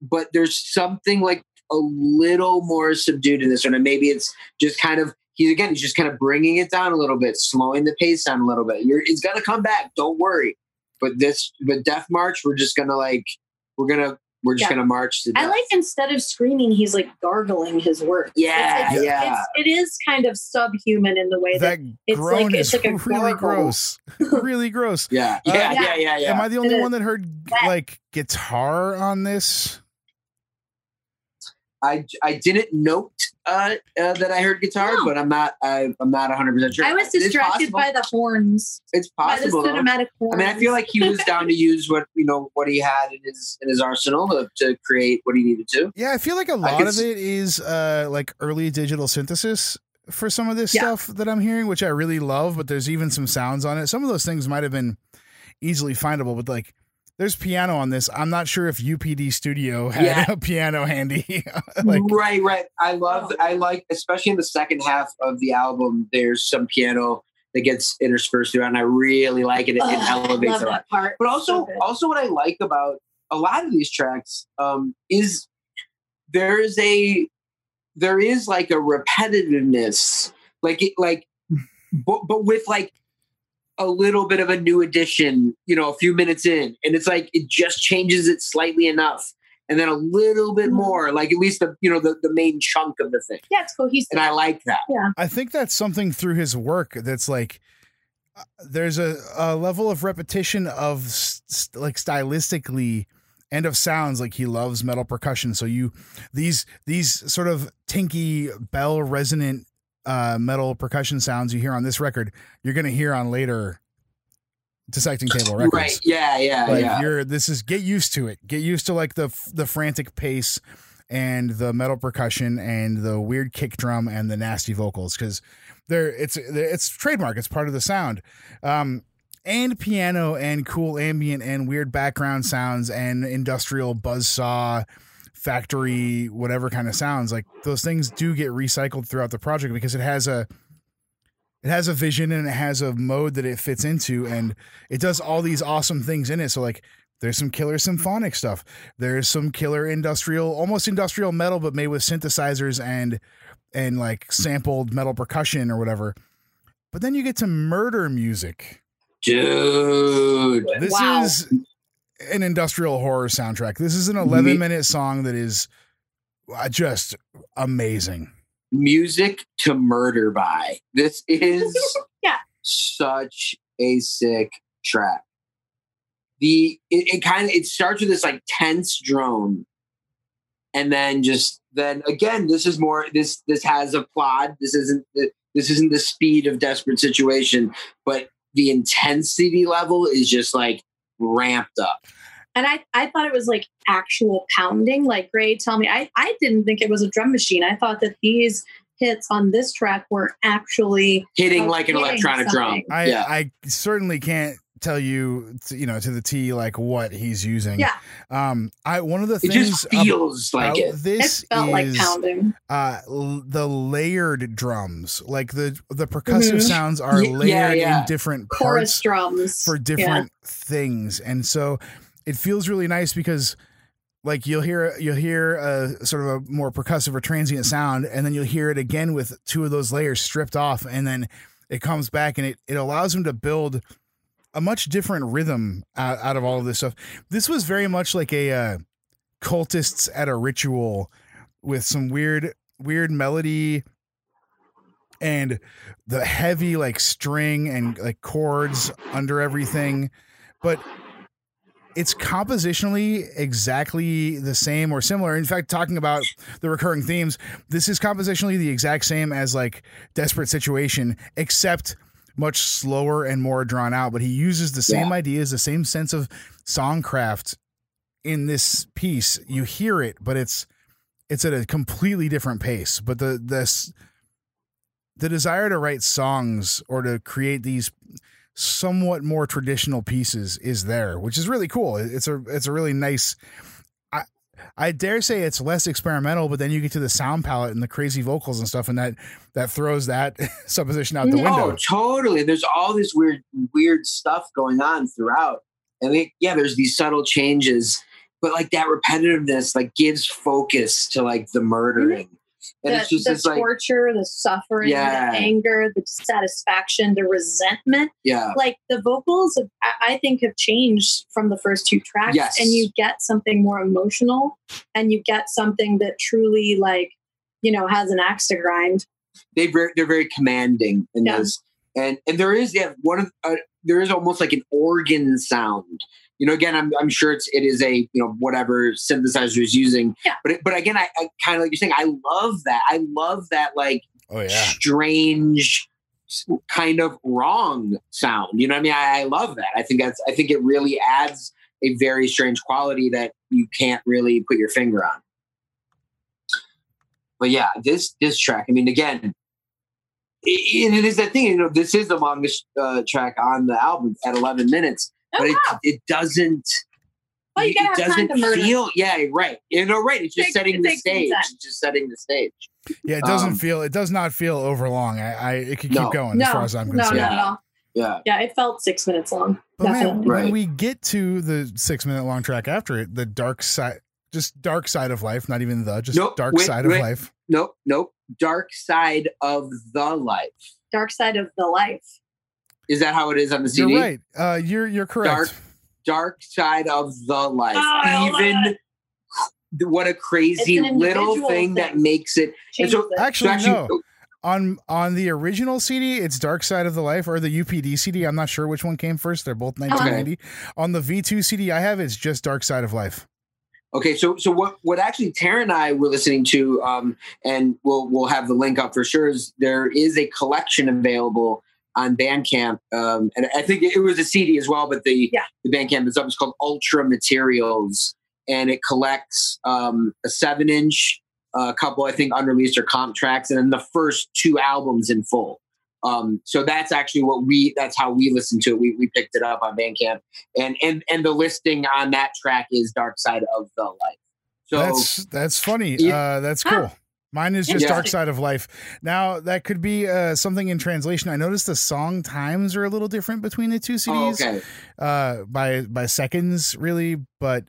but there's something like a little more subdued in this one and maybe it's just kind of he's again he's just kind of bringing it down a little bit slowing the pace down a little bit. You're, it's gonna come back don't worry. But this but death march we're just gonna like we're gonna we're just Yeah. gonna march to death. I like instead of screaming, he's like gargling his words. Yeah, it's, it's, yeah. It's, it is kind of subhuman in the way that, That it's groan like- it's like a really gargle. gross. really gross. yeah Uh, yeah yeah. yeah yeah yeah Am I the only It is. one that heard like guitar on this? I I didn't note uh, uh that I heard guitar No. but I'm not I, I'm not 100 percent sure I was distracted by the horns, it's possible. by the possible cinematic horns. I mean I feel like he was down to use what you know what he had in his in his arsenal to, to create what he needed to Yeah, I feel like a could lot of it is uh like early digital synthesis for some of this Yeah. stuff that I'm hearing, which I really love, but there's even some sounds on it. Some of those things might have been easily findable, but like there's piano on this. I'm not sure if UPD Studio had Yeah. a piano handy. like right right I love I like especially in the second half of the album there's some piano that gets interspersed throughout and I really like it it, Ugh, it elevates love a lot. part. But also, So also what I like about a lot of these tracks um, is there is a there is like a repetitiveness, like it, like, but, but with like a little bit of a new addition, you know, a few minutes in, and it's like it just changes it slightly enough, and then a little bit Mhm. more, like at least the you know the the main chunk of the thing, yeah, it's cohesive. and I like that. Yeah, I think that's something through his work that's like uh, there's a, a level of repetition of st- like stylistically and of sounds like he loves metal percussion so you these these sort of tinky bell resonant uh metal percussion sounds you hear on this record you're gonna hear on later dissecting table records Right. Yeah. Yeah. like yeah. you're this is get used to it get used to like the the frantic pace and the metal percussion and the weird kick drum and the nasty vocals because they're it's it's trademark it's part of the sound um and piano and cool ambient and weird background sounds and industrial buzzsaw factory whatever kind of sounds like those things do get recycled throughout the project because it has a it has a vision and it has a mode that it fits into and it does all these awesome things in it so like there's some killer symphonic stuff there's some killer industrial almost industrial metal but made with synthesizers and and like sampled metal percussion or whatever but then you get to murder music Dude. this Wow. is an industrial horror soundtrack this is an 11 Me- minute song that is uh, just amazing music to murder by. This is Yeah. such a sick track. The it, it kind of it starts with this like tense drone, and then just then again, this is more this this has a plot. This isn't the this isn't the speed of desperate situation, but the intensity level is just like ramped up. And I, I thought it was like actual pounding. Like Gray, tell me, I, I didn't think it was a drum machine. I thought that these hits on this track were actually Hitting Like like an hitting electronic drum. I yeah. I certainly can't tell you to, you know to the T like what he's using. Yeah. Um I one of the It things just feels about like it. this it felt like pounding. uh l- the layered drums. Like the the percussive Mhm. sounds are Y- yeah, layered yeah. in different Chorus parts drums for Yeah. different things. And so it feels really nice because like you'll hear you'll hear a sort of a more percussive or transient sound and then you'll hear it again with two of those layers stripped off and then it comes back and it, it allows him to build a much different rhythm out, out of all of this stuff. This was very much like a uh, cultists at a ritual with some weird weird melody and the heavy like string and like chords under everything but it's compositionally exactly the same or similar. In fact talking about the recurring themes this is compositionally the exact same as like desperate situation except much slower and more drawn out but he uses the same Yeah. ideas the same sense of songcraft in this piece you hear it but it's it's at a completely different pace but the this the desire to write songs or to create these somewhat more traditional pieces is there, which is really cool. It's a it's a really nice. I I dare say it's less experimental, but then you get to the sound palette and the crazy vocals and stuff, and that that throws that supposition out the No. window. Oh, totally. There's all this weird, weird stuff going on throughout, and they, yeah, there's these subtle changes, but like that repetitiveness, like gives focus to like the mm-hmm. murdering, and the, it's just the it's like, torture, the suffering, Yeah. the anger, the dissatisfaction, the resentment. yeah, Like the vocals, have, I, think, have changed from the first two tracks, Yes. and you get something more emotional, and you get something that truly, like, you know, has an axe to grind. they very, they're very commanding in Yeah. this, and and there is yeah one of uh, there is almost like an organ sound. You know, again, I'm, I'm sure it's it is a you know whatever synthesizer is using, Yeah. but it, but again, I, I kind of like you're saying, I love that. I love that like Oh yeah, strange kind of wrong sound. You know what i mean? I, I love that. I think that's i think it really adds a very strange quality that you can't really put your finger on. But yeah this this track i mean again it, it is that thing you know this is the longest uh, track on the album at 11 minutes Oh, but it, wow. it doesn't Well, you it gotta have doesn't to murder. feel yeah right you know right it's just Takes- setting it the stage it's just setting the stage yeah. It doesn't Um, feel. It does not feel overlong. I, I it could keep No. going no, as far as I'm concerned. not at all. yeah Yeah, it felt six minutes long. But man, Definitely. when Right. we get to the six minute long track after it, the dark side, just dark side of life, not even the, just Nope, dark wait, side wait. of life. nope nope dark side of the life Dark side of the life. Is that how it is on the CD? You're right. Uh, you're you're correct. Dark Dark side of the life. Oh, Even what a crazy little individual thing, that makes it. And Changes so- Actually, so no. On on the original CD, it's Dark Side of the Life or the UPD CD. I'm not sure which one came first. They're both 1990. On the V2 CD I have, it's just Dark Side of Life. Okay, so so what what actually Tara and I were listening to, um, and we'll we'll have the link up for sure. Is there is a collection available on Bandcamp, um, and I think it was a CD as well, but the Yeah. the Bandcamp is up. It's called Ultra Materials, and it collects um, a seven inch, a couple I think unreleased or comp tracks, and then the first two albums in full. Um, so that's actually what we that's how we listened to it. We, we picked it up on Bandcamp and and and the listing on that track is Dark Side of the Life. So that's that's funny. Yeah. Uh, that's Huh. Mine is just Yeah. Dark Side of Life. Now that could be uh, something in translation. I noticed the song times are a little different between the two CDs okay, uh, by by seconds, really. But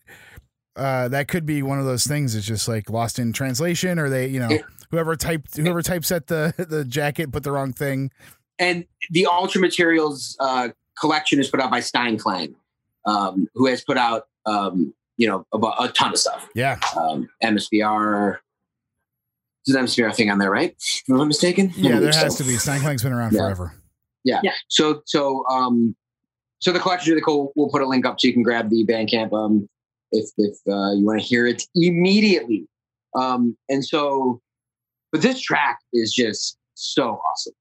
uh, that could be one of those things. It's just like lost in translation, or they, you know, Yeah. whoever typed whoever typeset the the jacket put the wrong thing. and the Ultra Materials uh, collection is put out by Steinklang, um, who has put out um, you know about a ton of stuff. Yeah, Um, MSBR. There's an MSBR thing on there, right? If I'm not mistaken. I yeah. There has so. to be. Steinklang's been around forever. Yeah. forever. So so um so the collection really cool. We'll put a link up so you can grab the Bandcamp um if if uh, you want to hear it immediately. Um and so but this track is just so awesome.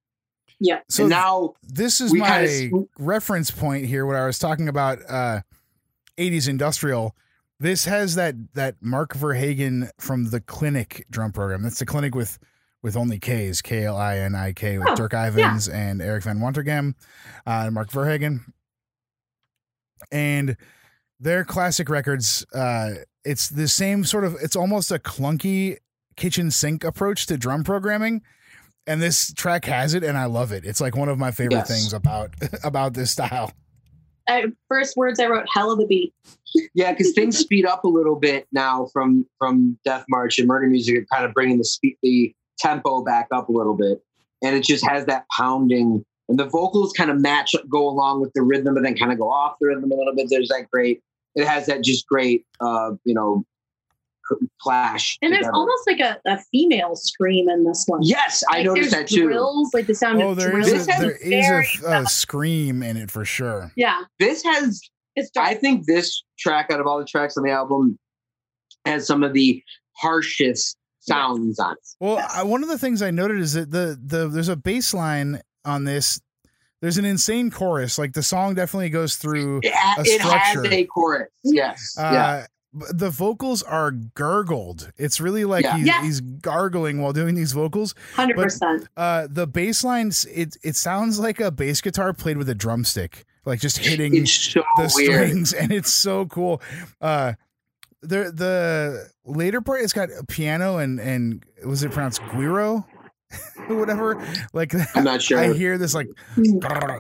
Yeah. So and now this is my kinda- reference point here when I was talking about uh 80s industrial. This has that that Marc Verhaeghen from the Klinik drum program. That's the Klinik with with only K's, K L I N I K, with Oh, Dirk Ivens and Eric Van Wonterghem, uh, and Marc Verhaeghen. And their classic records, uh, it's the same sort of, it's almost a clunky kitchen sink approach to drum programming. And this track has it, and I love it. It's like one of my favorite Yes. things about about this style. I, first words I wrote, hell of a beat. yeah, because things speed up a little bit now from from Death March and Murder Music, are kind of bringing the speed the tempo back up a little bit, and it just has that pounding, and the vocals kind of match go along with the rhythm, but then kind of go off the rhythm a little bit. There's that great. It has that just great, uh, you know, clash. And there's almost like a, a female scream in this one. yes, I Like, noticed that too. Drills, like the sound Oh, of there drills. is a, there is a, a scream in it for sure. yeah, This has it's. I think this track, out of all the tracks on the album, has some of the harshest sounds on it. Well, I, one of the things I noted is that the the there's a bass line on this. There's an insane chorus. Like the song definitely goes through. It, ha- A it has a chorus. Yes. Uh, yeah. The vocals are gurgled. It's really like Yeah. he's, Yeah. he's gargling while doing these vocals. hundred percent. Uh, the bass lines, it it sounds like a bass guitar played with a drumstick, like just hitting so the weird. strings, and it's so cool. Uh, the the later part, it's got a piano and and was it pronounced guiro, whatever? Like I'm not sure. I hear this like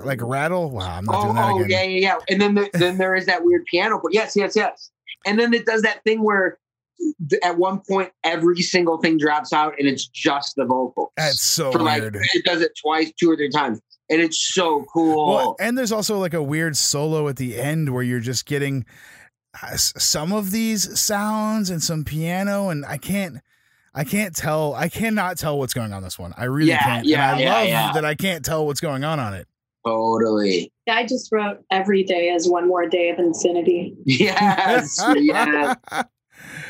like rattle. Wow, I'm not oh, doing that oh again. yeah, yeah, yeah. And then the, then there is that weird piano. But yes, yes, yes. And then it does that thing where at one point every single thing drops out and it's just the vocals. That's so For like weird. it does it twice, two or three times, and it's so cool. Well, and there's also like a weird solo at the end where you're just getting uh, some of these sounds and some piano, and I can't, I can't tell, I cannot tell what's going on this one. I really Yeah, can't. yeah, and I yeah, love yeah. that I can't tell what's going on on it. Totally. I just wrote every day as one more day of infinity. Yes, yes,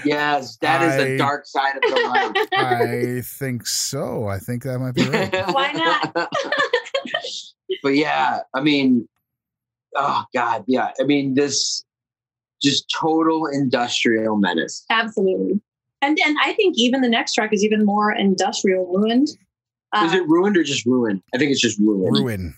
yes. That is I- the dark side of the light. I think so. I think that might be right. Why not? but yeah, I mean, oh god, yeah. I mean, this just total industrial menace. Absolutely. And and I think even the next track is even more industrial ruined. Uh, Is it ruined or just ruined? I think it's just ruined. Ruin.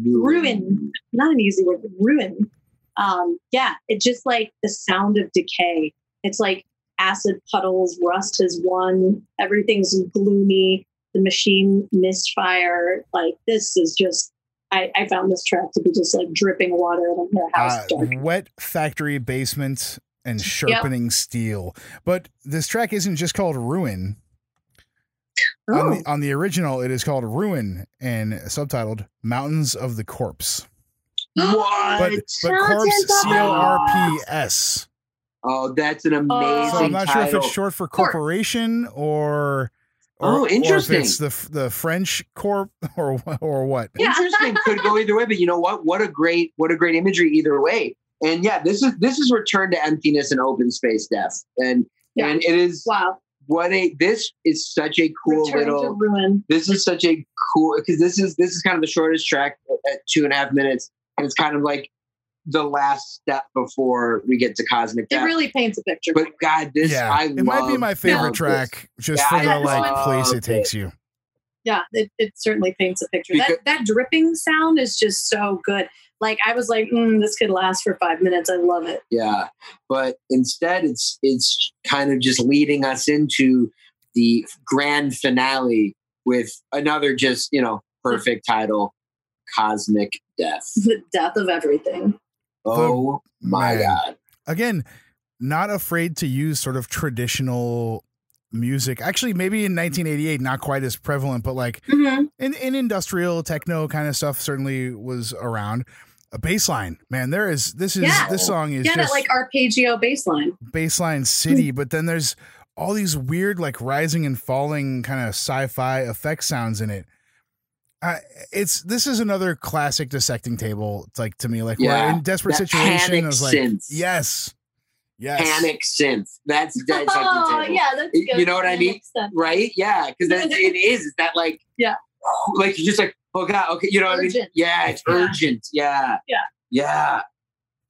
Ruin? Not an easy word. but Ruin. Um, yeah, it's just like the sound of decay. It's like acid puddles, rust has won. Everything's gloomy. The machine misfire. Like this is just. I, I found this track to be just like dripping water in their house. Uh, wet factory basement and sharpening steel. But this track isn't just called Ruin. On, Oh, the, on the original, it is called Ruin and subtitled Mountains of the Corpse. What? But but corpse of C O R P S. oh, that's an amazing. So I'm not sure if it's short for corporation or. Oh, interesting. Or if it's the the French corp or or what? Yeah. Interesting. Could go either way, but you know what? What a great, what a great imagery either way. and yeah, this is this is return to emptiness and open space death, and Yeah. and it is Wow. What a this is such a cool Return little. This is such a cool because this is this is kind of the shortest track at two and a half minutes, and it's kind of like the last step before we get to cosmic It really paints a picture. but God, this yeah, I it might be my favorite love this. track just Yeah, for the like place it it. takes you. yeah, it, it certainly paints a picture. Because- that that dripping sound is just so good. Like I was like, mm, this could last for five minutes. I love it. Yeah, but instead, it's it's kind of just leading us into the grand finale with another just you know perfect title, Cosmic Death. The death of everything. Oh my Man. God! Again, not afraid to use sort of traditional music. Actually, maybe in 1988, not quite as prevalent, but like Mhm. in, in industrial techno kind of stuff certainly was around. A bass line, man. There is this is Yeah. this song is Yeah, that just like arpeggio bass line. baseline city, but then there's all these weird like rising and falling kind of sci-fi effect sounds in it. Uh, it's this is another classic dissecting table. It's like to me, like we're in desperate that situation. panic I was like, synth. yes, yes, Panic synth. That's dissecting Oh, table. yeah, that's You- good. you know what I mean? makes sense. Right? Yeah, because it is. It's that like Yeah. like you're just like oh god, okay, you know what I mean? Yeah, it's Yeah. urgent. Yeah, Yeah. yeah.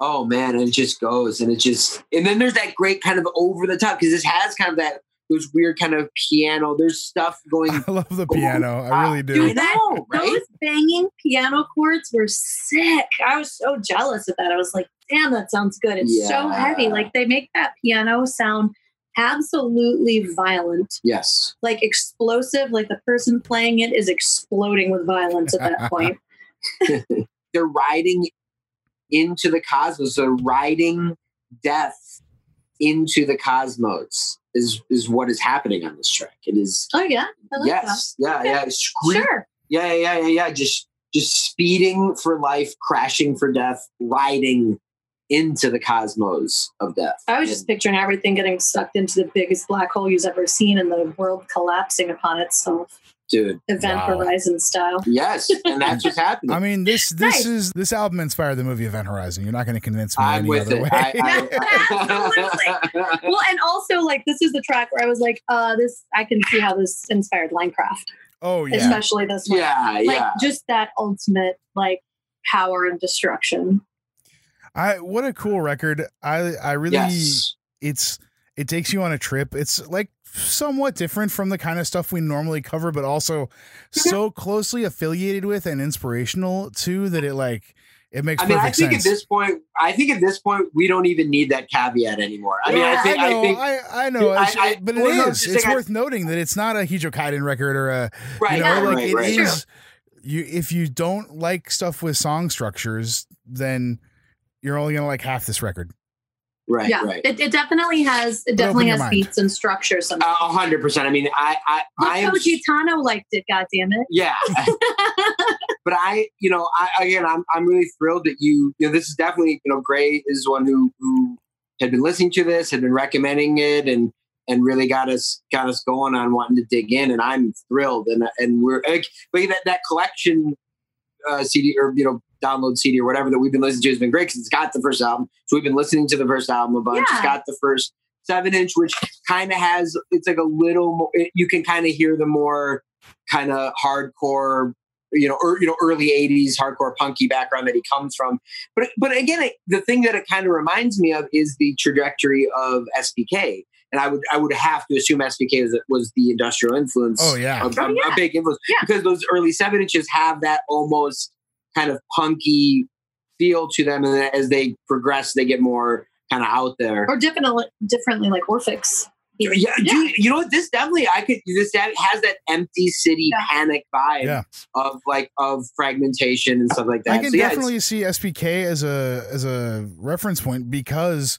Oh man, and it just goes, and it just, and then there's that great kind of over the top because this has kind of that those weird kind of piano. There's stuff going. I love the piano. I really do. Dude, I know, right? Those banging piano chords were sick. I was so jealous of that. I was like, damn, that sounds good. It's so heavy. Like they make that piano sound absolutely violent, yes. like explosive. Like the person playing it is exploding with violence at that point. they're riding into the cosmos. They're riding death into the cosmos. Is is what is happening on this track. It is Oh yeah, like yes, yeah, Okay. yeah. Scream, Sure. yeah, yeah, yeah, yeah. Just just speeding for life, crashing for death, riding into the cosmos of death. I was just picturing everything getting sucked into the biggest black hole you've ever seen, and the world collapsing upon itself, dude. Event Wow. Horizon style. Yes, and that's what's happening. I mean, this this Nice. is this album inspired the movie Event Horizon. You're not going to convince me I'm any with other it. way. I, I, Well, and also like this is the track where I was like, uh, this I can see how this inspired Minecraft, oh yeah, especially this one. yeah, Like yeah. just that ultimate like power and destruction. I what a cool record. I I really Yes. it's it takes you on a trip. It's like somewhat different from the kind of stuff we normally cover, but also so closely affiliated with and inspirational too that it like it makes I mean, I think sense. at this point, I think at this point, we don't even need that caveat anymore. I mean, I think, I I, know, think, I, I know, I- I- but it is. It's I- worth noting that it's not a Hijokaidan record or a right, you know, Yeah, like right, it right. is- You if you don't like stuff with song structures, then you're only gonna like half this record. right, yeah, right. it, it definitely has. It But definitely has beats and structure. Some. A hundred percent. I mean, I, I, I Look am. how Gitano liked it. God damn it. Yeah, but I, you know, I again, I'm, I'm really thrilled that you, you know, this is definitely, you know, Gray is one who, who had been listening to this, had been recommending it, and and really got us, got us going on wanting to dig in, and I'm thrilled, and and we're like, but that that collection uh, CD or you know download CD or whatever that we've been listening to has been great because it's got the first album, so we've been listening to the first album a bunch. It's Yeah. got the first seven inch, which kind of has, it's like a little more, you can kind of hear the more kind of hardcore you know, or, you know, early '80s hardcore punky background that he comes from. But but again, it, the thing that it kind of reminds me of is the trajectory of SPK, and I would I would have to assume SPK was was the industrial influence. Oh yeah. Oh, a, a- Oh, yeah. a big influence Yeah. because those early seven inches have that almost kind of punky feel to them, and as they progress, they get more kind of out there. or differently, differently like Orphix. Yeah, dude, you know what? This definitely I could. This that has that empty city Yeah. panic vibe Yeah. of like of fragmentation and stuff like that. I can So, yeah, definitely see SPK as a as a reference point because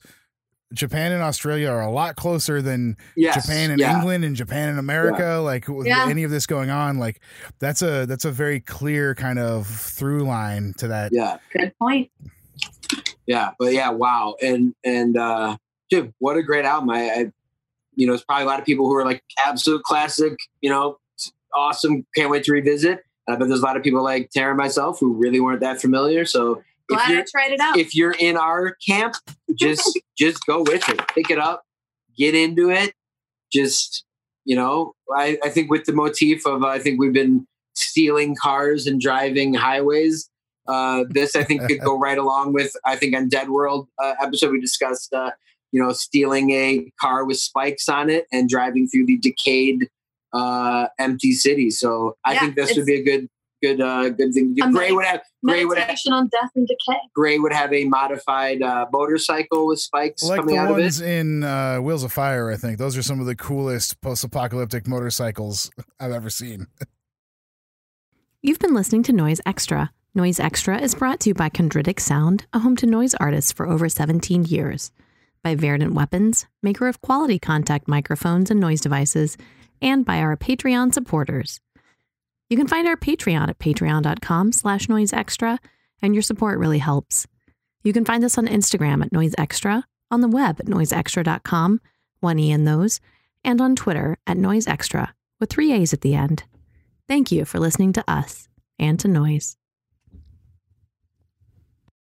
Japan and Australia are a lot closer than yes, Japan and yeah. England and Japan and America. Like with Yeah. any of this going on, like that's a that's a very clear kind of through line to that. Yeah, Good point. yeah, but yeah, wow, and and uh, dude, what a great album! I, I, you know, it's probably a lot of people who are like absolute classic. You know, awesome, can't wait to revisit. I bet there's a lot of people like Tara and myself who really weren't that familiar. So Glad I tried it out. If you're in our camp, just just go with it. Pick it up, get into it. Just you know, I, I think with the motif of I think we've been stealing cars and driving highways. Uh, this I think could go right along with I think on Dead World uh, episode we discussed uh, you know stealing a car with spikes on it and driving through the decayed uh, empty city. So I Yeah, think this would be a good good uh, good thing. to do. A Gray would have Gray would have on death and decay. Gray would have a modified uh, motorcycle with spikes like coming out of it. ones in uh, Wheels of Fire. I think those are some of the coolest post-apocalyptic motorcycles I've ever seen. You've been listening to Noise Extra. Noise Extra is brought to you by Chondritic Sound, a home to noise artists for over 17 years, by Verdant Weapons, maker of quality contact microphones and noise devices, and by our Patreon supporters. You can find our Patreon at patreon.com slash noiseextra, and your support really helps. You can find us on Instagram at Noise Extra, on the web at noiseextra.com, one E in those, and on Twitter at Noise Extra, with three A's at the end. Thank you for listening to us and to Noise.